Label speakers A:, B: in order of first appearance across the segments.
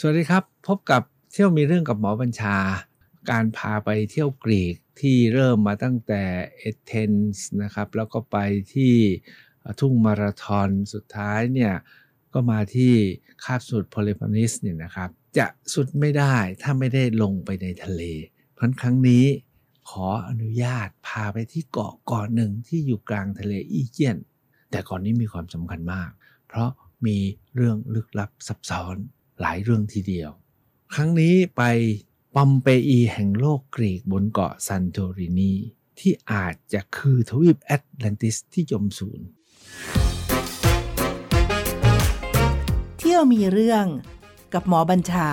A: สวัสดีครับ พบกับเที่ยวมีเรื่องกับหมอบัญชา การพาไปเที่ยวกรีกที่เริ่มมาตั้งแต่เอเธนส์นะครับแล้วก็ไปที่ทุ่งมาราธอนสุดท้ายเนี่ยก็มาที่คาบสุดโพลิพานิสเนี่ยนะครับ จะสุดไม่ได้ถ้าไม่ได้ลงไปในทะเล เพราะครั้งนี้ขออนุญาตพาไปที่เกาะเกาะหนึ่งที่อยู่กลางทะเลอีเจียน แต่เกาะนนี้มีความสำคัญมาก เพราะมีเรื่องลึกลับซับซ้อน หลายเรื่องทีเดียว ครั้งนี้ไปปอมเปอีแห่งโลกกรีกบนเกาะซันโตรินี ที่อาจจะคือทวีปแอตแลนติสที่จมสูญ
B: เที่ยวมีเรื่องกับหมอบัญชา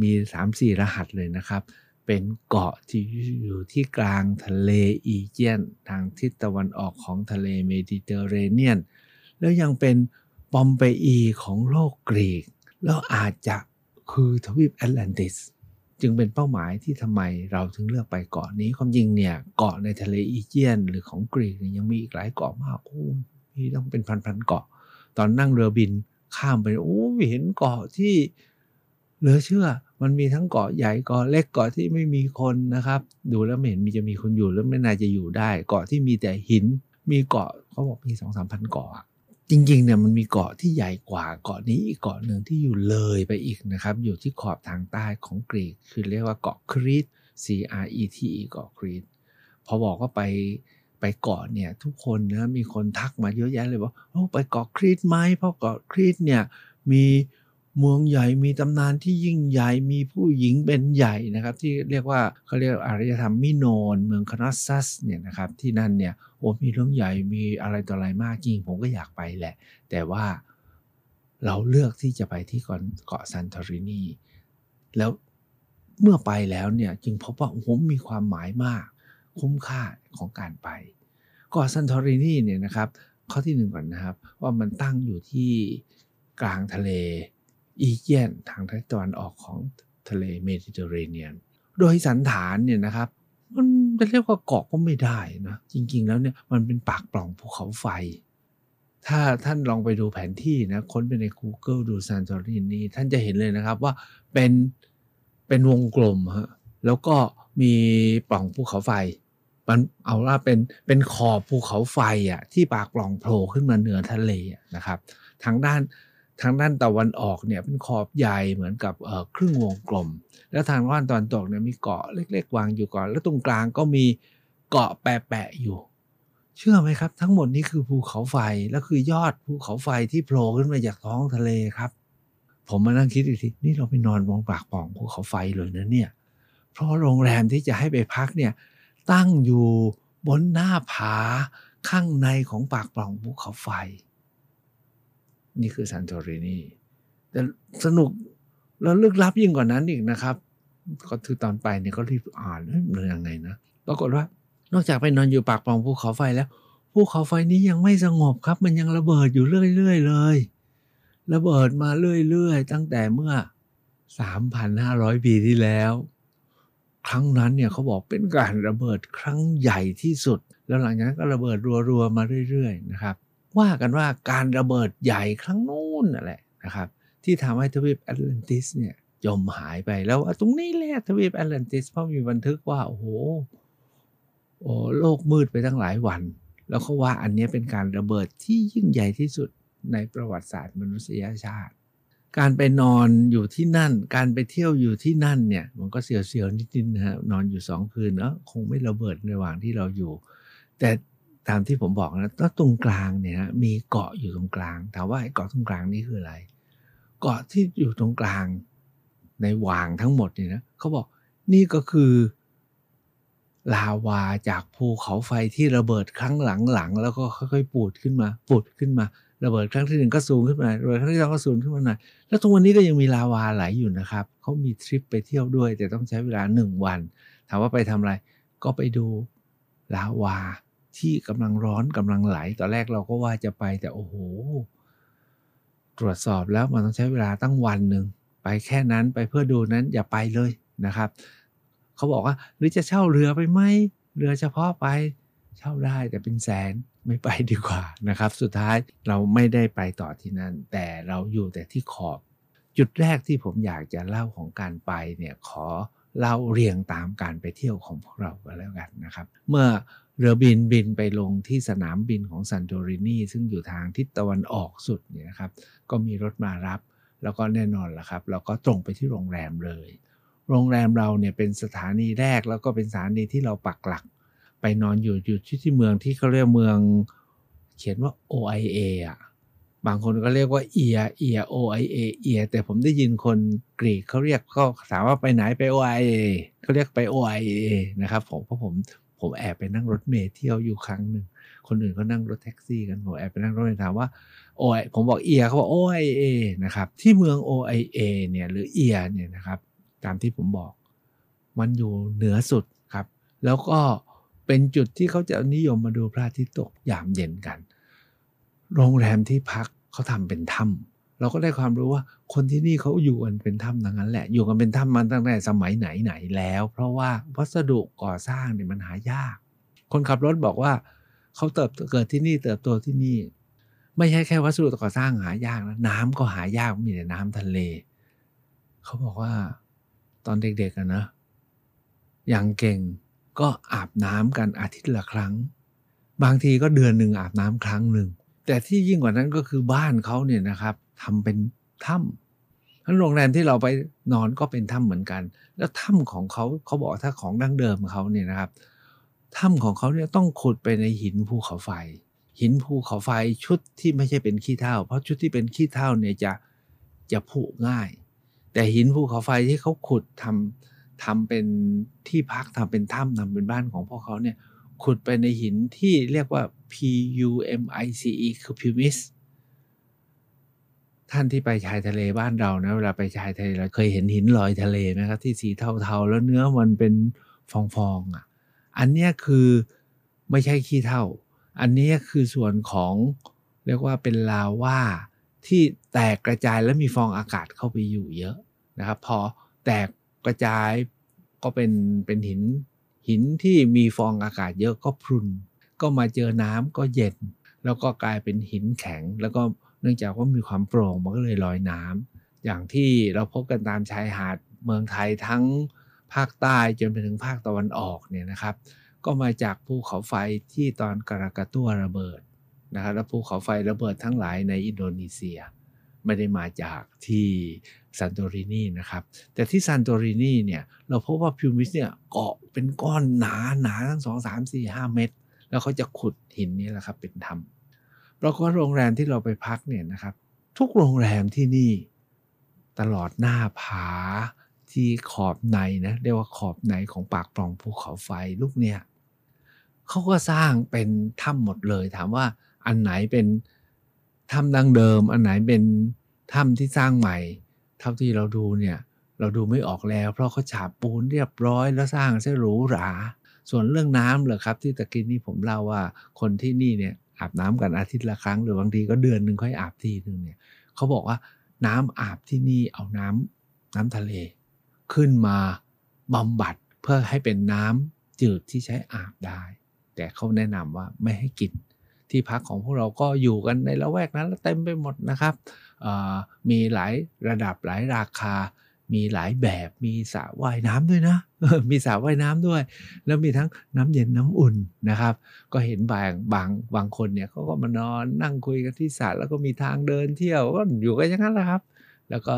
A: มี 3-4 รหัสเลยนะครับ เป็นเกาะที่อยู่ที่กลางทะเลอีเจียน ทางทิศตะวันออกของทะเลเมดิเตอร์เรเนียน แล้วยังเป็นปอมเปอีของโลกกรีก แล้วอาจจะคือทวีปแอตแลนติส จึงเป็นเป้าหมายที่ทำไมเราถึงเลือกไปเกาะนี้ความจริงเนี่ยเกาะในทะเลอีเจียน หรือของกรีกยังมีอีกหลายเกาะมากโอ้มีต้องเป็นพันๆเกาะ ตอนนั่งเรือบินข้ามไปโอ้เห็นเกาะที่เหลือเชื่อ มันมีทั้งเกาะใหญ่เกาะเล็กเกาะที่ไม่มีคนนะครับ ดูแล้วไม่เห็นมีจะมีคนอยู่แล้วไม่น่าจะอยู่ได้ เกาะที่มีแต่หิน มีเกาะเขาบอกมีสองสามพันเกาะ จริงๆเนี่ยมันมีเกาะที่ใหญ่กว่าเกาะนี้อีกเกาะหนึ่งที่อยู่เลยไปอีกนะครับ อยู่ที่ขอบทางใต้ของกรีก คือเรียกว่าเกาะครีต C R E T E เกาะครีตพอบอกว่าไปไปเกาะเนี่ยทุกคนนะมีคนทักมาเยอะแยะเลยว่าโอ้ไปเกาะครีตไหมเพราะเกาะครีตเนี่ยมี เมืองใหญ่มีตำนานที่ยิ่งใหญ่มีผู้หญิงเป็นใหญ่นะครับ ที่เรียกว่าเขาเรียกอารยธรรมมิโนอัน เมืองคนอสซัสเนี่ยนะครับที่นั่นเนี่ยโอ้มีเรื่องใหญ่มีอะไรต่ออะไรมากจริงผมก็อยากไปแหละ แต่ว่าเราเลือกที่จะไปที่เกาะซันทอรินีแล้วเมื่อไปแล้วเนี่ยจึงพบว่าผมมีความหมายมาก คุ้มค่าของการไปเกาะซันทอรินีเนี่ยนะครับ ข้อที่หนึ่งก่อนนะครับ ว่ามันตั้งอยู่ที่กลางทะเล อีเจียนทางทิศตะวันออกของทะเลเมดิเตอร์เรเนียน โดยสันฐานเนี่ยนะครับ มันจะเรียกว่าเกาะก็ไม่ได้นะ จริง ๆ แล้วเนี่ยมันเป็นปากปล่องภูเขาไฟ ถ้าท่านลองไปดูแผนที่นะค้นไปใน Google ดูซานตอรินีท่านจะเห็นเลยนะครับว่าเป็นเป็นวงกลมฮะแล้วก็มีปล่องภูเขาไฟ มันเอาว่าเป็นเป็นขอบภูเขาไฟอะที่ปากปล่องโผล่ขึ้นมาเหนือทะเลนะครับ ทางด้าน ทางด้านตะวันออกเนี่ยเป็นขอบใหญ่เหมือนกับครึ่งวงกลม แล้วทางด้านตอนตกเนี่ยมีเกาะเล็ก ๆ วางอยู่ก่อน แล้วตรงกลางก็มีเกาะแปะๆอยู่ เชื่อไหมครับ ทั้งหมดนี้คือภูเขาไฟแล้วคือยอดภูเขาไฟที่โผล่ขึ้นมาจากท้องทะเลครับ ผมมานั่งคิดอีกทีนี่เราไปนอนมองปากป่องภูเขาไฟเลยนะเนี่ย เพราะโรงแรมที่จะให้ไปพักเนี่ยตั้งอยู่บนหน้าผาข้างในของปากปล่องภูเขาไฟ นี่คือซันโตรินีแต่สนุกแล้วลึกลับยิ่งกว่านั้นอีกนะครับ ก็คือตอนไปเนี่ยก็รีบอ่านเฮ้ยมันยังไงนะปรากฏว่านอกจากไปนอนอยู่ปากปล่องภูเขาไฟแล้วภูเขาไฟนี้ยังไม่สงบครับ มันยังระเบิดอยู่เรื่อยๆเลย ระเบิดมาเรื่อยๆ ตั้งแต่เมื่อ 3,500 ปีที่แล้ว ครั้งนั้นเนี่ยเขาบอกเป็นการระเบิดครั้งใหญ่ที่สุด แล้วหลังจากนั้นก็ระเบิดรัวๆมาเรื่อย ๆ นะครับ ว่ากันว่าการระเบิดใหญ่ครั้งนู้นนั่นแหละนะครับ ที่ทำให้ทวีปแอตแลนติสเนี่ยจมหายไปแล้วตรงนี้แหละทวีปแอตแลนติสเพราะมีบันทึกว่า โอ้โหโอ้โลกมืดไปตั้งหลายวัน แล้วเขาว่าอันนี้เป็นการระเบิดที่ยิ่งใหญ่ที่สุดในประวัติศาสตร์มนุษยชาติ การไปนอนอยู่ที่นั่น การไปเที่ยวอยู่ที่นั่นเนี่ย มันก็เสียวๆนิดๆนะฮะนอนอยู่สองคืนเนาะคงไม่ระเบิดในระหว่างที่เราอยู่ แต่ ตามที่ผมบอกนะก็ตรงกลางเนี่ยมีเกาะอยู่ตรงกลางถามว่าเกาะตรงกลางนี่คืออะไร เกาะที่อยู่ตรงกลางในวางทั้งหมดเนี่ยนะเขาบอกนี่ก็คือลาวาจากภูเขาไฟที่ระเบิดครั้งหลังๆแล้วก็ค่อยๆปูดขึ้นมาปูดขึ้นมา ระเบิดครั้งที่หนึ่งก็สูงขึ้นมาระเบิดครั้งที่สองก็สูงขึ้นมาหน่อยแล้วตรงวันนี้ก็ยังมีลาวาไหลอยู่นะครับเขามีทริปไปเที่ยวด้วย แต่ต้องใช้เวลาหนึ่งวัน ถามว่าไปทำอะไร ก็ไปดูลาวา ที่กำลังร้อนกำลังไหล ตอนแรกเราก็ว่าจะไปแต่โอ้โห ตรวจสอบแล้วมันต้องใช้เวลาตั้งวันหนึ่ง ไปแค่นั้นไปเพื่อดูนั้นอย่าไปเลยนะครับ เขาบอกว่าหรือจะเช่าเรือไปไหมเรือเฉพาะไปเช่าได้แต่เป็นแสนไม่ไปดีกว่านะครับ สุดท้ายเราไม่ได้ไปต่อที่นั่น แต่เราอยู่แต่ที่ขอบ จุดแรกที่ผมอยากจะเล่าของการไปเนี่ยขอเล่าเรียงตามการไปเที่ยวของพวกเราก็แล้วกันนะครับ เมื่อ เรือบินบินไปลงที่สนามบินของซันโตรินีซึ่งอยู่ทางทิศตะวันออกสุดเนี่ยนะครับก็มีรถมารับ แล้วก็แน่นอนละครับเราก็ตรงไปที่โรงแรมเลย โรงแรมเราเนี่ยเป็นสถานีแรกแล้วก็เป็นสถานีที่เราปักหลัก ไปนอนอยู่อยู่ที่ที่เมืองที่เขาเรียกเมือง เขียนว่า OIA อะบางคนก็เรียกว่าเอียเอีย OIA เอียแต่ผมได้ยินคนกรีกเขาเรียกก็ถามว่าไปไหนไป OIA เขาเรียกไป OIA นะครับผมเพราะผม ผมแอบไปนั่งรถเมล์เที่ยวอยู่ครั้งหนึ่ง คนอื่นก็นั่งรถแท็กซี่กัน ผมแอบไปนั่งรถเมล์ถามว่าโอไอผมบอกเอียเขาบอก OIA นะครับ ที่เมือง OIA เนี่ยหรือเอียเนี่ยนะครับ ตามที่ผมบอกมันอยู่เหนือสุดครับ แล้วก็เป็นจุดที่เขาจะนิยมมาดูพระอาทิตย์ตกยามเย็นกัน โรงแรมที่พักเขาทำเป็นถ้ำ เราก็ได้ความรู้ว่าคนที่นี่เขาอยู่กันเป็นถ้ำทั้งนั้นแหละ อยู่กันเป็นถ้ำมาตั้งแต่สมัยไหนไหนแล้ว เพราะว่าวัสดุก่อสร้างเนี่ยมันหายาก คนขับรถบอกว่าเขาเติบเกิดที่นี่เติบโตที่นี่ ไม่ใช่แค่วัสดุก่อสร้างหายากนะน้ำก็หายากมีแต่น้ำทะเล เขาบอกว่าตอนเด็กๆอะนะอย่างเก่งก็อาบน้ำกันอาทิตย์ละครั้ง บางทีก็เดือนหนึ่งอาบน้ำครั้งหนึ่งแต่ที่ยิ่งกว่านั้นก็คือบ้านเขาเนี่ยนะครับ ทำเป็นถ้ำทั้งโรงแรมที่เราไปนอนก็เป็นถ้ำเหมือนกัน แล้วถ้ำของเขาเขาบอกถ้าของดั้งเดิมเขาเนี่ยนะครับถ้ำของเขาเนี่ยต้องขุดไปในหินภูเขาไฟ หินภูเขาไฟชุดที่ไม่ใช่เป็นขี้เถ้าเพราะชุดที่เป็นขี้เถ้าเนี่ยจะจะผุง่าย แต่หินภูเขาไฟที่เขาขุดทำทำเป็นที่พักทำเป็นถ้ำทำเป็นบ้านของพวกเขาเนี่ยขุดไปในหินที่เรียกว่า P U M I C E คือ pumice ท่านที่ไปชายทะเลบ้านเรานะเวลาไปชายทะเลเราเคยเห็นหินลอยทะเลไหมครับที่สีเทาๆ แล้วเนื้อมันเป็นฟองๆอะ อันนี้คือไม่ใช่ขี้เถ้าอันนี้คือส่วนของเรียกว่าเป็นลาว่าที่แตกกระจายแล้วมีฟองอากาศเข้าไปอยู่เยอะนะครับ พอแตกกระจายก็เป็นเป็นหินหินที่มีฟองอากาศเยอะก็พรุน ก็มาเจอน้ำก็เย็น แล้วก็กลายเป็นหินแข็ง แล้วก็ เนื่องจากว่ามีความโปร่งมันก็เลยลอยน้ำอย่างที่เราพบกันตามชายหาดเมืองไทยทั้งภาคใต้จนไปถึงภาคตะวันออกเนี่ยนะครับ ก็มาจากภูเขาไฟที่ตอนกรากาตัวระเบิดนะครับแล้วภูเขาไฟระเบิดทั้งหลายในอินโดนีเซีย ไม่ได้มาจากที่ซันโตรินีนะครับ แต่ที่ซันโตรินีเนี่ยเราพบว่าพิวมิสเนี่ยเกาะเป็นก้อนหนาหนาทั้งสองสามสี่ห้าเมตร แล้วเขาจะขุดหินนี้แหละครับเป็นถ้ำ แล้วก็โรงแรมที่เราไปพักเนี่ยนะครับ ทุกโรงแรมที่นี่ตลอดหน้าผาที่ขอบในนะเรียกว่าขอบในของปากปล่องภูเขาไฟลูกเนี่ยเขาก็สร้างเป็นถ้ำหมดเลย ถามว่าอันไหนเป็นถ้ำดั้งเดิม อันไหนเป็นถ้ำที่สร้างใหม่ เท่าที่เราดูเนี่ยเราดูไม่ออกแล้ว เพราะเขาฉาบปูนเรียบร้อยแล้วสร้างซะหรูหรา ส่วนเรื่องน้ำเหรอครับ ที่ตะกี้นี้ผมเล่าว่าคนที่นี่เนี่ย อาบน้ำกันอาทิตย์ละครั้งหรือบางทีก็เดือนหนึ่งค่อยอาบทีหนึ่งเนี่ยเขาบอกว่าน้ำอาบที่นี่เอาน้ำน้ำทะเล ขึ้นมาบำบัดเพื่อให้เป็นน้ำจืดที่ใช้อาบได้ แต่เขาแนะนำว่าไม่ให้กินที่พักของพวกเราก็อยู่กันในละแวกนั้นเต็มไปหมดนะครับมีหลายระดับหลายราคา มีหลายแบบมีสระว่ายน้ำด้วยนะ มีสระว่ายน้ำด้วย แล้วมีทั้งน้ำเย็นน้ำอุ่นนะครับ ก็เห็นบางบางบางคนเนี่ยเขาก็มานอนนั่งคุยกันที่สระแล้วก็มีทางเดินเที่ยวก็อยู่กันอย่างนั้นแหละครับ แล้วก็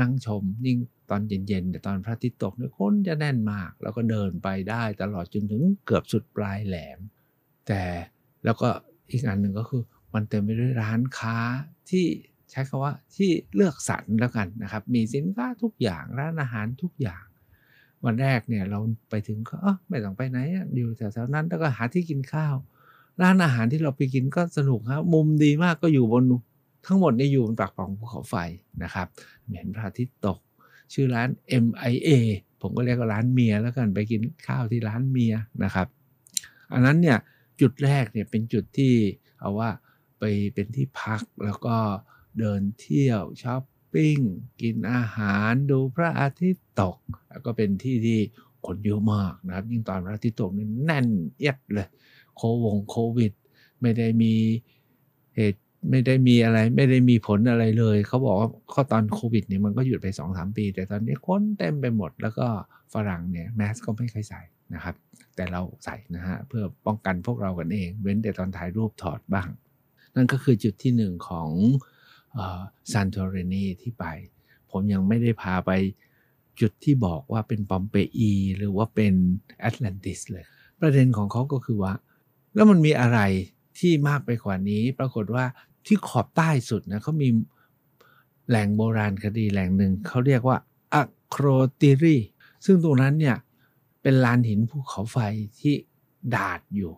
A: นั่งชมยิ่งตอนเย็นๆแต่ตอนพระอาทิตย์ตกเนี่ยคนจะแน่นมาก แล้วก็เดินไปได้ตลอดจนถึงเกือบสุดปลายแหลม แต่แล้วก็อีกอันหนึ่งก็คือมันเต็มไปด้วยร้านค้าที่ ใช้คาว่าที่เลือกสรรแล้วกันนะครับ มีสินค้าทุกอย่างร้านอาหารทุกอย่าง วันแรกเนี่ยเราไปถึงก็ไม่ต้องไปไหนอยู่แถวๆนั้นแล้วก็หาที่กินข้าว ร้านอาหารที่เราไปกินก็สนุกครับ มุมดีมากก็อยู่บนทั้งหมดนี่อยู่บนปากปล่องภูเขาไฟนะครับเห็นพระอาทิตย์ตก ชื่อร้าน MIA ผมก็เรียกว่าร้านเมียแล้วกันไปกินข้าวที่ร้านเมียนะครับ อันนั้นเนี่ยจุดแรกเนี่ยเป็นจุดที่เอาว่าไปเป็นที่พักแล้วก็ เดินเที่ยวช้อปปิ้ง กินอาหารดูพระอาทิตย์ตก แล้วก็เป็นที่ที่คนเยอะมากนะครับ ยิ่งตอนพระอาทิตย์ตกนี่แน่นเอียดเลยโควงโควิด ไม่ได้มีเหตุไม่ได้มีอะไรไม่ได้มีผลอะไรเลย เขาบอกว่าข้อตอนโควิดเนี่ยมันก็หยุดไปสองสามปี แต่ตอนนี้คนเต็มไปหมด แล้วก็ฝรั่งเนี่ยแมสก็ไม่เคยใส่นะครับ แต่เราใส่นะฮะเพื่อป้องกันพวกเรากันเอง เว้นแต่ตอนถ่ายรูปถอดบ้าง นั่นก็คือจุดที่หนึ่งของ ซานโตเรนีที่ไป ผมยังไม่ได้พาไปจุดที่บอกว่าเป็นปอมเปอีหรือว่าเป็นแอตแลนติสเลย ประเด็นของเขาก็คือว่า แล้วมันมีอะไรที่มากไปกว่านี้ ปรากฏว่าที่ขอบใต้สุดนะเขามีแหล่งโบราณคดีแหล่งหนึ่งเขาเรียกว่าอะโครติรีซึ่งตรงนั้นเนี่ยเป็นลานหินภูเขาไฟที่ดาดอยู่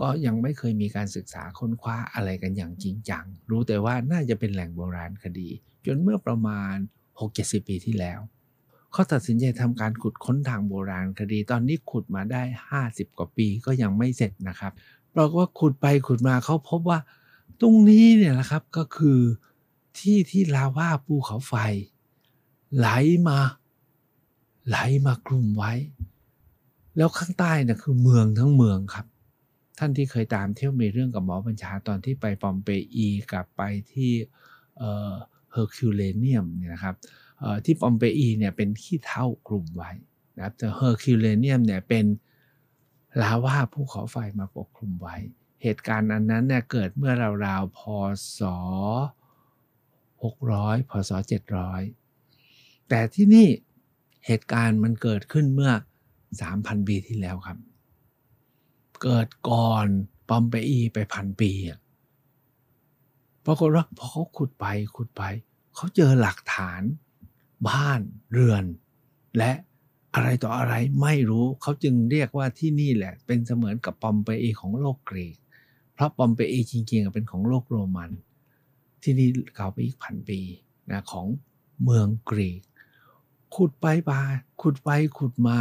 A: ก็ยังไม่เคยมีการศึกษาค้นคว้าอะไรกันอย่างจริงจัง รู้แต่ว่าน่าจะเป็นแหล่งโบราณคดี จนเมื่อประมาณ6-70ปีที่แล้ว เขาตัดสินใจทำการขุดค้นทางโบราณคดี ตอนนี้ขุดมาได้ 50 กว่าปีก็ยังไม่เสร็จนะครับปรากฏว่าขุดไปขุดมาเขาพบว่า ตรงนี้เนี่ยนะครับก็คือที่ที่ลาวาภูเขาไฟ ไหลมา ไหลมาคลุมไว้ แล้วข้างใต้น่ะคือเมืองทั้งเมืองครับ ท่านที่เคยตามเที่ยวมีเรื่องกับหมอบัญชาตอนที่ไปปอมเปอีกับไปที่เฮอร์คิวเลเนียมเนี่ยนะครับที่ปอมเปอีเนี่ยเป็นขี้เถ้าคลุมไว้นะครับแต่เฮอร์คิวเลเนียมเนี่ยเป็นลาวาภูเขาไฟมาปกคลุมไว้ เหตุการณ์อันนั้นเนี่ยเกิดเมื่อราวๆพศ 600 พศ 700 แต่ที่นี่เหตุการณ์มันเกิดขึ้นเมื่อ 3,000 ปีที่แล้วครับ เกิดก่อนปอมเปอีไปพันปีปรากฏว่าพอเขาขุดไปขุดไป เขาเจอหลักฐาน บ้านเรือน และอะไรต่ออะไรไม่รู้เขาจึงเรียกว่าที่นี่แหละ เป็นเสมือนกับปอมเปอีของโลกกรีก เพราะปอมเปอีจริงๆเป็นของโลกโรมัน ที่นี่เก่าไปอีกพันปีนะของเมืองกรีก ขุดไปปาขุดไปขุดมา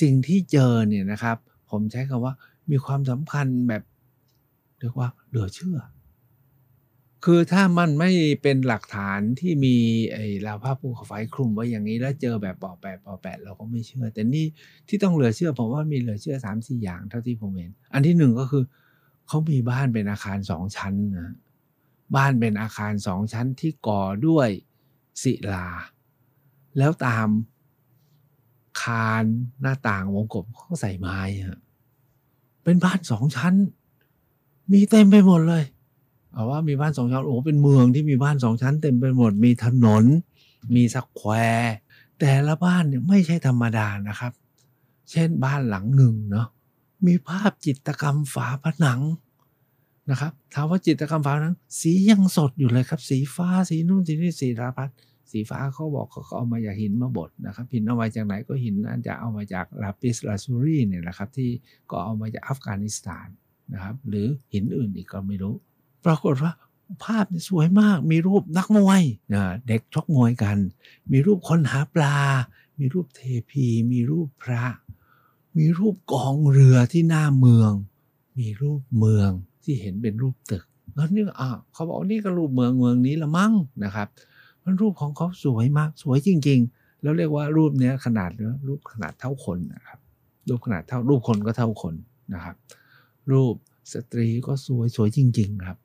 A: สิ่งที่เจอเนี่ยนะครับ ผมใช้คำว่า มีความสำคัญแบบเรียกว่าเหลือเชื่อ คือถ้ามันไม่เป็นหลักฐานที่มีไอ้ลาวาภูเขาไฟคลุมไว้อย่างนี้แล้วเจอแบบปอแปะปอแปะเราก็ไม่เชื่อ แต่นี่ที่ต้องเหลือเชื่อผมว่ามีเหลือเชื่อสามสี่อย่างเท่าที่ผมเห็น อันที่หนึ่งก็คือเขามีบ้านเป็นอาคารสองชั้นนะบ้านเป็นอาคารสองชั้นที่ก่อด้วยศิลา แล้วตามคานหน้าต่างวงกบเขาใส่ไม้ฮะ เป็นบ้านสองชั้น มีเต็มไปหมดเลยเอาว่ามีบ้านสองชั้นโอ้เป็นเมืองที่มีบ้านสองชั้น เต็มไปหมดมีถนน มีสแควร์แต่ละบ้านเนี่ยไม่ใช่ธรรมดานะครับ เช่นบ้านหลังหนึ่งเนาะมีภาพจิตรกรรมฝาผนังนะครับถามว่าจิตรกรรมฝาผนัง สียังสดอยู่เลยครับ สีฟ้าสีนู่นสีนี่สีราพัด สีฟ้าเขาบอกเขาเอามาจากหินมาบดนะครับหินเอามาจากไหนก็หินน่าจะเอามาจากลาปิสลาซูรีเนี่ยแหละครับที่ก็เอามาจากอัฟกานิสถานนะครับหรือหินอื่นอีกก็ไม่รู้ ปรากฏว่าภาพสวยมากมีรูปนักมวยนะเด็กชกมวยกัน มีรูปคนหาปลา มีรูปเทพี มีรูปพระ มีรูปกองเรือที่หน้าเมือง มีรูปเมืองที่เห็นเป็นรูปตึกแล้วนี่อะเขาบอกนี่ก็รูปเมืองเมืองนี้ละมั้งนะครับ มันรูปของเขาสวยมากสวยจริง ๆ แล้วเรียกว่ารูปเนี้ยขนาดเนี้ยรูปขนาดเท่าคนนะครับ รูปขนาดเท่ารูปคนก็เท่าคนนะครับ รูปสตรีก็สวยสวยจริง ๆ ครับ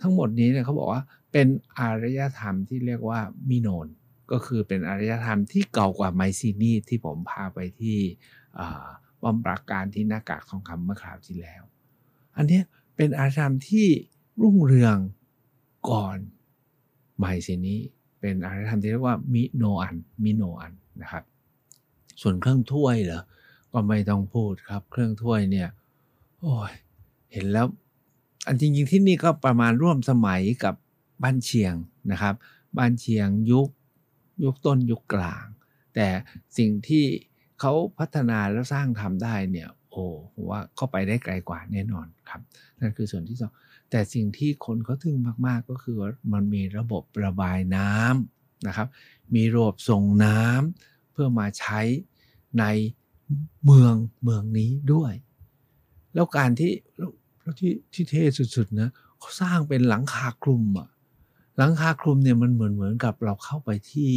A: ทั้งหมดนี้เนี่ยเขาบอกว่าเป็นอารยธรรมที่เรียกว่ามิโนนก็คือเป็นอารยธรรมที่เก่ากว่าไมซีนีที่ผมพาไปที่บอมปราการที่หน้ากากทองคำเมื่อคราวที่แล้ว อันนี้เป็นอารยธรรมที่รุ่งเรืองก่อนไมซีนี เป็นอารยธรรมที่เรียกว่ามิโนอันมิโนอันนะครับ ส่วนเครื่องถ้วยเหรอก็ไม่ต้องพูดครับ เครื่องถ้วยเนี่ยโอ้ยเห็นแล้วอันจริงๆที่นี่ก็ประมาณร่วมสมัยกับบ้านเชียงนะครับ บ้านเชียงยุคยุคต้นยุคกลาง แต่สิ่งที่เขาพัฒนาแล้วสร้างทำได้เนี่ยโอ้ว่าเข้าไปได้ไกลกว่าแน่นอนครับนั่นคือส่วนที่สอง แต่สิ่งที่คนเขาทึ่งมาก ๆ ก็คือมันมีระบบระบายน้ำนะครับ มีระบบส่งน้ำเพื่อมาใช้ในเมืองเมืองนี้ด้วย แล้วการที่แล้วที่ที่เท่สุดๆนะเขาสร้างเป็นหลังคาคลุมอะหลังคาคลุมเนี่ยมันเหมือนเหมือนกับเราเข้าไปที่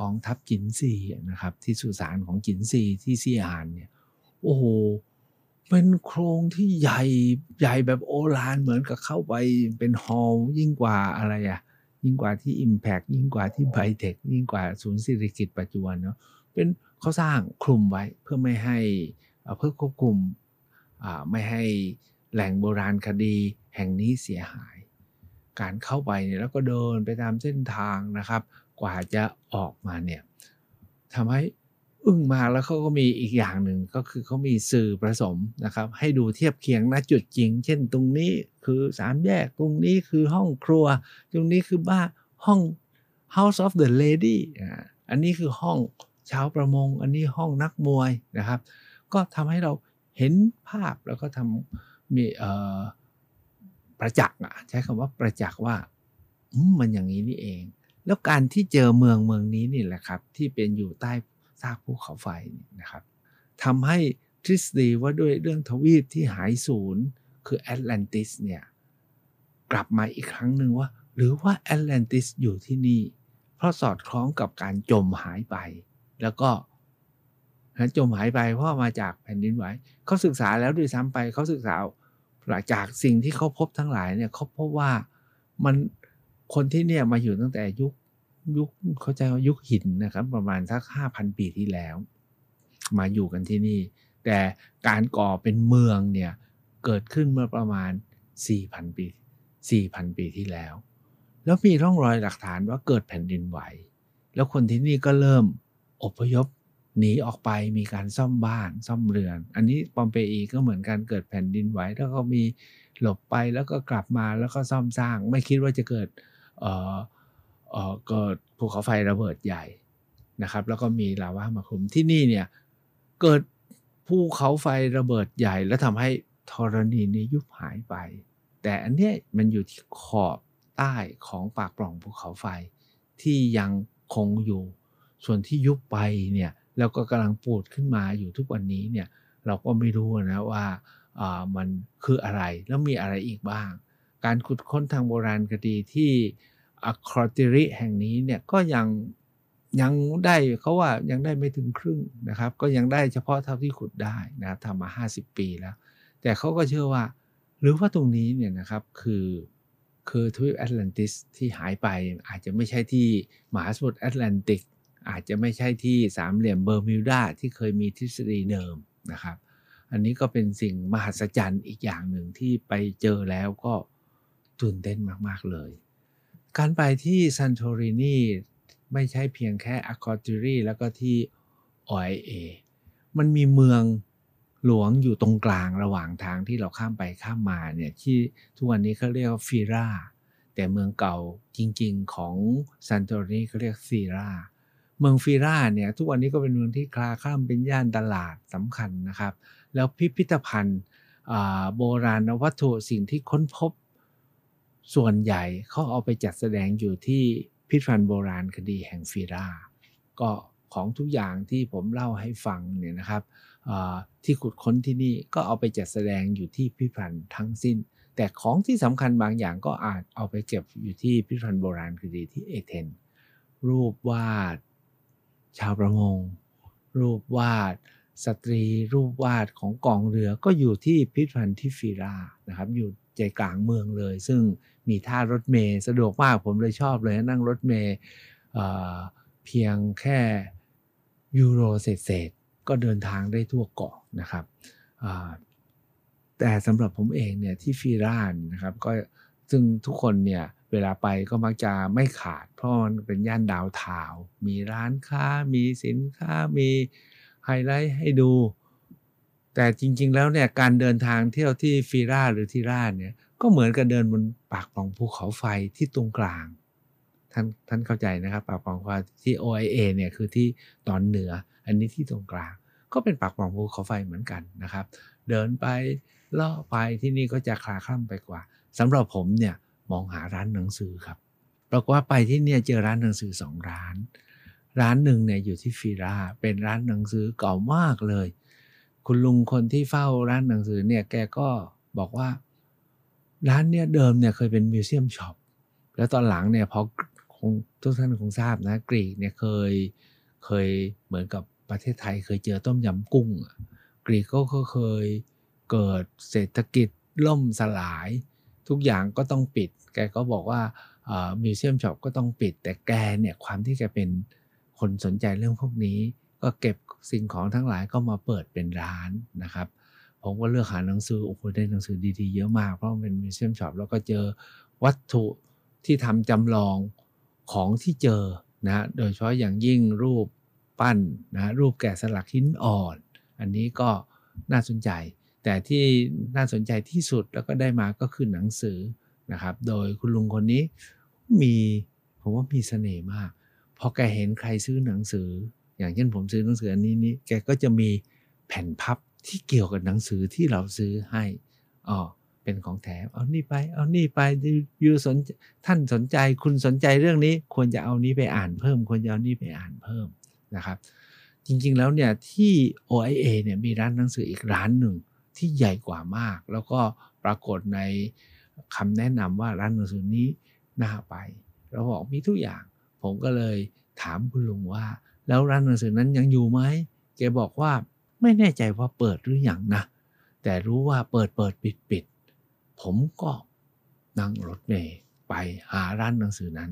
A: กองทัพจินซีนะครับ ที่สุสานของจินซีที่ซีอานเนี่ย โอ้โห เป็นโครงที่ใหญ่ใหญ่แบบโอฬารเหมือนกับเข้าไปเป็นฮอลล์ยิ่งกว่าอะไรอะยิ่งกว่าที่ Impact ยิ่งกว่าที่ไบเทคยิ่งกว่าศูนย์สิริกิตปัจจุบันเนาะเป็นเขาสร้างคลุมไว้เพื่อไม่ให้เพื่อควบคุมไม่ให้แหล่งโบราณคดีแห่งนี้เสียหาย การเข้าไปเนี่ยแล้วก็เดินไปตามเส้นทางนะครับ กว่าจะออกมาเนี่ยทำให้ อึ้งมาแล้วเขาก็มีอีกอย่างหนึ่งก็คือเขามีสื่อผสมนะครับ ให้ดูเทียบเคียงณจุดจริง เช่นตรงนี้คือสามแยกตรงนี้คือห้องครัว ตรงนี้คือบ้านห้อง House of the Lady อันนี้คือห้องชาวประมง อันนี้ห้องนักมวยนะครับ ก็ทำให้เราเห็นภาพแล้วก็ทำมีประจักษ์ใช้คำว่าประจักษ์ว่ามันอย่างนี้นี่เอง แล้วการที่เจอเมืองเมืองนี้นี่แหละครับ ที่เป็นอยู่ใต้ ซากภูเขาไฟนะครับทำให้ทฤษฎีว่าด้วยเรื่องทวีปที่หายสูญคือแอตแลนติสเนี่ยกลับมาอีกครั้งหนึ่งว่า หรือว่าแอตแลนติสอยู่ที่นี่ เพราะสอดคล้องกับการจมหายไป แล้วก็จมหายไปเพราะมาจากแผ่นดินไหวเขาศึกษาแล้วด้วยซ้ำไปเขาศึกษาหลังจากสิ่งที่เขาพบทั้งหลายเนี่ยเขาพบว่ามันคนที่เนี่ยมาอยู่ตั้งแต่ยุค ยุคเขาใจว่ายุคหินนะครับ ประมาณสักห้าพันปีที่แล้ว มาอยู่กันที่นี่ แต่การก่อเป็นเมืองเนี่ยเกิดขึ้นเมื่อประมาณ4,000ปี4,000ปีที่แล้ว แล้วมีร่องรอยหลักฐานว่าเกิดแผ่นดินไหว แล้วคนที่นี่ก็เริ่มอพยพหนีออกไปมีการซ่อมบ้านซ่อมเรือน อันนี้ปอมเปอีก็เหมือนกันเกิดแผ่นดินไหว แล้วก็มีหลบไปแล้วก็กลับมาแล้วก็ซ่อมสร้าง ไม่คิดว่าจะเกิด เออกิดภูเขาไฟระเบิดใหญ่นะครับ แล้วก็มีลาวามาคลุมที่นี่เนี่ยเกิดภูเขาไฟระเบิดใหญ่ แล้วทำให้ธรณีนี้ยุบหายไป แต่อันนี้มันอยู่ที่ขอบใต้ของปากปล่องภูเขาไฟที่ยังคงอยู่ ส่วนที่ยุบไปเนี่ยแล้วก็กำลังปูดขึ้นมาอยู่ทุกวันนี้เนี่ยเราก็ไม่รู้นะว่ามันคืออะไรแล้วมีอะไรอีกบ้าง การขุดค้นทางโบราณคดีที่ อะครอติริแห่งนี้เนี่ยก็ยังยังได้เขาว่ายังได้ไม่ถึงครึ่งนะครับ ก็ยังได้เฉพาะเท่าที่ขุดได้นะทำมา 50 ปีแล้ว แต่เขาก็เชื่อว่า หรือว่าตรงนี้เนี่ยนะครับคือคือทวีปแอตแลนติสที่หายไปอาจจะไม่ใช่ที่มหาสมุทรแอตแลนติก อาจจะไม่ใช่ที่สามเหลี่ยมเบอร์มิวดาที่เคยมีทฤษฎีเดิมนะครับ อันนี้ก็เป็นสิ่งมหัศจรรย์อีกอย่างหนึ่งที่ไปเจอแล้วก็ตื่นเต้นมาก ๆ เลย การไปที่ซันโตรินีไม่ใช่เพียงแค่อะคอติรีแล้วก็ที่ออเอมันมีเมืองหลวงอยู่ตรงกลางระหว่างทางที่เราข้ามไปข้ามมาเนี่ยที่ทุกวันนี้เขาเรียกว่าฟีราแต่เมืองเก่าจริงๆของซันโตรินีเขาเรียกฟีราเมืองฟีราเนี่ยทุกวันนี้ก็เป็นเมืองที่คลาข้ามเป็นย่านตลาดสำคัญนะครับ แล้วพิพิธภัณฑ์โบราณวัตถุสิ่งที่ค้นพบ ส่วนใหญ่เขาเอาไปจัดแสดงอยู่ที่พิพิธภัณฑ์โบราณคดีแห่งฟีราก็ของทุกอย่างที่ผมเล่าให้ฟังเนี่ยนะครับที่ขุดค้นที่นี่ก็เอาไปจัดแสดงอยู่ที่พิพิธภัณฑ์ทั้งสิ้น แต่ของที่สำคัญบางอย่างก็อาจเอาไปเก็บอยู่ที่พิพิธภัณฑ์โบราณคดีที่เอเธนรูปวาด ชาวประมง รูปวาด สตรี รูปวาดของกองเรือก็อยู่ที่พิพิธภัณฑ์ที่ฟีรานะครับอยู่ ใจกลางเมืองเลย ซึ่งมีท่ารถเมย์สะดวกมากผมเลยชอบเลยนั่งรถเมย์เพียงแค่ยูโรเศษก็เดินทางได้ทั่วเกาะนะครับแต่สำหรับผมเองเนี่ยที่ฟีรานนะครับก็ซึ่งทุกคนเนี่ยเวลาไปก็มักจะไม่ขาด เพราะมันเป็นย่านดาวทาว มีร้านค้า มีสินค้า มีไฮไลท์ให้ดู แต่จริง ๆ แล้วเนี่ยการเดินทางเที่ยวที่ฟีราหรือที่ราเนี่ยก็เหมือนกับเดินบนปากปล่องภูเขาไฟที่ตรงกลาง ท่านท่านเข้าใจนะครับ ปากปล่องไฟที่ OIA เนี่ยคือที่ตอนเหนือ อันนี้ที่ตรงกลาง ก็เป็นปากปล่องภูเขาไฟเหมือนกันนะครับ เดินไปล่อไปที่นี่ก็จะคลาคล่ำไปกว่าสำหรับผมเนี่ยมองหาร้านหนังสือครับปรากฏว่าไปที่เนี่ยเจอร้านหนังสือสองร้าน ร้านหนึ่งเนี่ยอยู่ที่ฟีราเป็นร้านหนังสือเก่ามากเลย คุณลุงคนที่เฝ้าร้านหนังสือเนี่ยแกก็บอกว่า ร้านเนี้ยเดิมเนี่ยเคยเป็นมิวเซียมช็อปแล้วตอนหลังเนี่ยพอคงทุกท่านคงทราบนะกรีกเนี่ยเคยเคยเหมือนกับประเทศไทยเคยเจอต้มยำกุ้งกรีกก็เคยเกิดเศรษฐกิจล่มสลาย ทุกอย่างก็ต้องปิด แกก็บอกว่า museum shop ก็ต้องปิด แต่แกเนี่ยความที่แกเป็นคนสนใจเรื่องพวกนี้ ก็เก็บสิ่งของทั้งหลายก็มาเปิดเป็นร้านนะครับ ผมก็เลือกหาหนังสือโอ้โหได้หนังสือดีๆเยอะมากเพราะมันเป็น museum shop แล้วก็เจอวัตถุที่ทำจำลองของที่เจอนะโดยเฉพาะอย่างยิ่งรูปปั้นนะรูปแกะสลักหินอ่อน อันนี้ก็น่าสนใจ แต่ที่น่าสนใจที่สุดแล้วก็ได้มาก็คือหนังสือนะครับ โดยคุณลุงคนนี้มีผมว่ามีเสน่ห์มากพอแกเห็นใครซื้อหนังสือ อย่างเช่นผมซื้อหนังสืออันนี้นี่แกก็จะมีแผ่นพับที่เกี่ยวกับหนังสือที่เราซื้อให้อ๋อเป็นของแถมเอานี่ไป เอานี่ไปยูสนท่านสนใจคุณสนใจเรื่องนี้ควรจะเอานี้ไปอ่านเพิ่ม ควรจะเอานี้ไปอ่านเพิ่มนะครับ จริงๆแล้วเนี่ยที่ OIA เนี่ยมีร้านหนังสืออีกร้านหนึ่งที่ใหญ่กว่ามาก แล้วก็ปรากฏในคำแนะนำว่าร้านหนังสือนี้น่าไปเราบอกมีทุกอย่าง ผมก็เลยถามคุณลุงว่า แล้วร้านหนังสือนั้นยังอยู่ไหมแกบอกว่าไม่แน่ใจว่าเปิดหรืออยังนะ แต่รู้ว่าเปิดเปิดปิดปิดผมก็นั่งรถเมย์ไปหาร้านหนังสือนั้น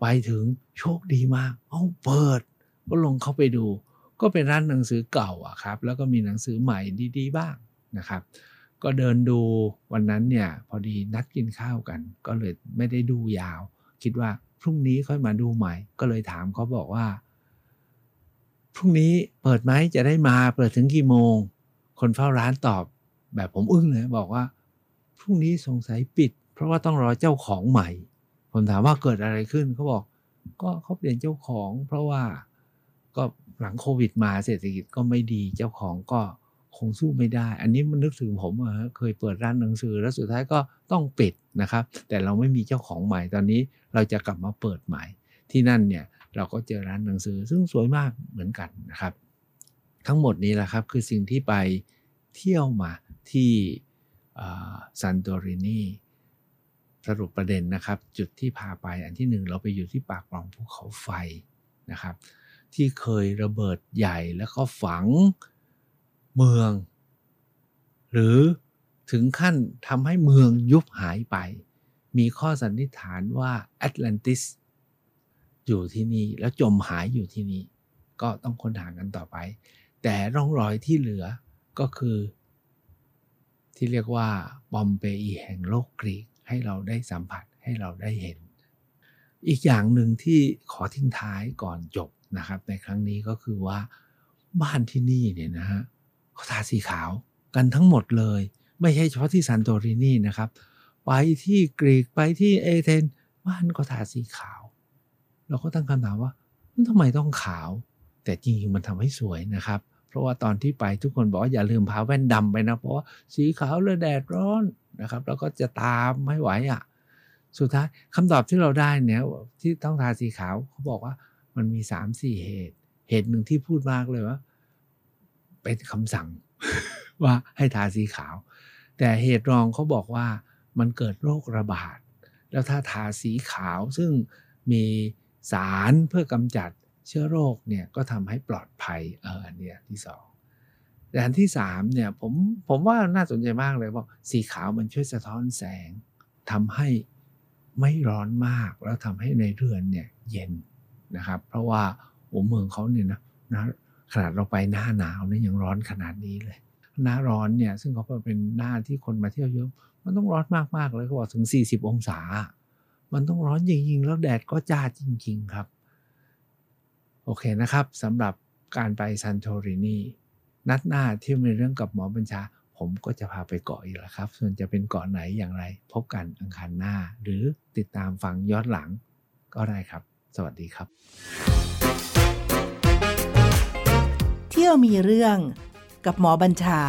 A: ไปถึงโชคดีมากเอาเปิด ก็ลงเข้าไปดู ก็เป็นร้านหนังสือเก่าอะครับ แล้วก็มีหนังสือใหม่ดีๆบ้างนะครับ ก็เดินดูวันนั้นเนี่ยพอดีนัดกินข้าวกัน ก็เลยไม่ได้ดูยาว คิดว่าพรุ่งนี้ค่อยมาดูใหม่ ก็เลยถามเขาบอกว่า พรุ่งนี้เปิดไหมจะได้มาเปิดถึงกี่โมง คนเฝ้าร้านตอบ แบบผมอึ้งเลยบอกว่า พรุ่งนี้สงสัยปิด เพราะว่าต้องรอเจ้าของใหม่ ผมถามว่าเกิดอะไรขึ้นเขาบอก ก็เขาเปลี่ยนเจ้าของ เพราะว่าก็หลังโควิดมาเศรษฐกิจก็ไม่ดีเจ้าของก็คงสู้ไม่ได้ อันนี้มันนึกถึงผมเคยเปิดร้านหนังสือ แล้วสุดท้ายก็ต้องปิดนะครับ แต่เราไม่มีเจ้าของใหม่ตอนนี้เราจะกลับมาเปิดใหม่ ที่นั่นเนี่ย เราก็เจอร้านหนังสือซึ่งสวยมากเหมือนกันนะครับ ทั้งหมดนี้แหละครับคือสิ่งที่ไปเที่ยวมาที่ซันโตรินีสรุปประเด็นนะครับ จุดที่พาไปอันที่หนึ่งเราไปอยู่ที่ปากปล่องภูเขาไฟนะครับ ที่เคยระเบิดใหญ่แล้วก็ฝังเมือง หรือถึงขั้นทำให้เมืองยุบหายไป มีข้อสันนิษฐานว่าแอตแลนติส อยู่ที่นี่ แล้วจมหายอยู่ที่นี่ ก็ต้องค้นหากันต่อไป แต่ร่องรอยที่เหลือก็คือ ที่เรียกว่าบอมเปอีแห่งโลกกรีกให้เราได้สัมผัสให้เราได้เห็น อีกอย่างหนึ่งที่ขอทิ้งท้ายก่อนจบนะครับ ในครั้งนี้ก็คือว่าบ้านที่นี่เนี่ยนะฮะเขาทาสีขาวกันทั้งหมดเลย ไม่ใช่เฉพาะที่ซันโตรินีนะครับ ไปที่กรีกไปที่เอเธนบ้านก็ทาสีขาว เราก็ตั้งคำถามว่ามันทำไมต้องขาว แต่จริงๆมันทำให้สวยนะครับ เพราะว่าตอนที่ไปทุกคนบอกว่าอย่าลืมพาแว่นดำไปนะ เพราะว่าสีขาวเลยแดดร้อนนะครับ แล้วก็จะตามไม่ไหวอะ่ะ สุดท้ายคำตอบที่เราได้เนี่ยที่ต้องทาสีขาวเขาบอกว่ามันมีสามสี่เหตุ เหตุหนึ่งที่พูดมากเลยว่า เป็นคำสั่งว่าให้ทาสีขาว แต่เหตุรองเขาบอกว่ามันเกิดโรคระบาด แล้วถ้าทาสีขาวซึ่งมี สารเพื่อกำจัดเชื้อโรคเนี่ยก็ทำให้ปลอดภัยเอออันนี้ที่สองแต่อันที่สามเนี่ยผมผมว่าน่าสนใจมากเลยว่าสีขาวมันช่วยสะท้อนแสงทำให้ไม่ร้อนมากแล้วทำให้ในเรือนเนี่ยเย็นนะครับ เพราะว่าโอ้เมืองเขาเนี่ยนะนะขนาดเราไปหน้าหนาวเนี่ยยังร้อนขนาดนี้เลย หน้าร้อนเนี่ยซึ่งเขาเป็นหน้าที่คนมาเที่ยวเยอะ มันต้องร้อนมากๆเลยเขาบอกถึง 40 องศา มันต้องร้อนจริงๆ แล้วแดดก็จ้าจริง ๆ ครับ โอเคนะครับสำหรับการไปซันโตรินีนัดหน้าที่มีเรื่องกับหมอบัญชา ผมก็จะพาไปเกาะอีกแล้วครับ ส่วนจะเป็นเกาะไหนอย่างไร พบกันอังคารหน้า หรือติดตามฟังย้อนหลังก็ได้ครับ สวัสดีครับ
B: เที่ยวมีเรื่องกับหมอบัญชา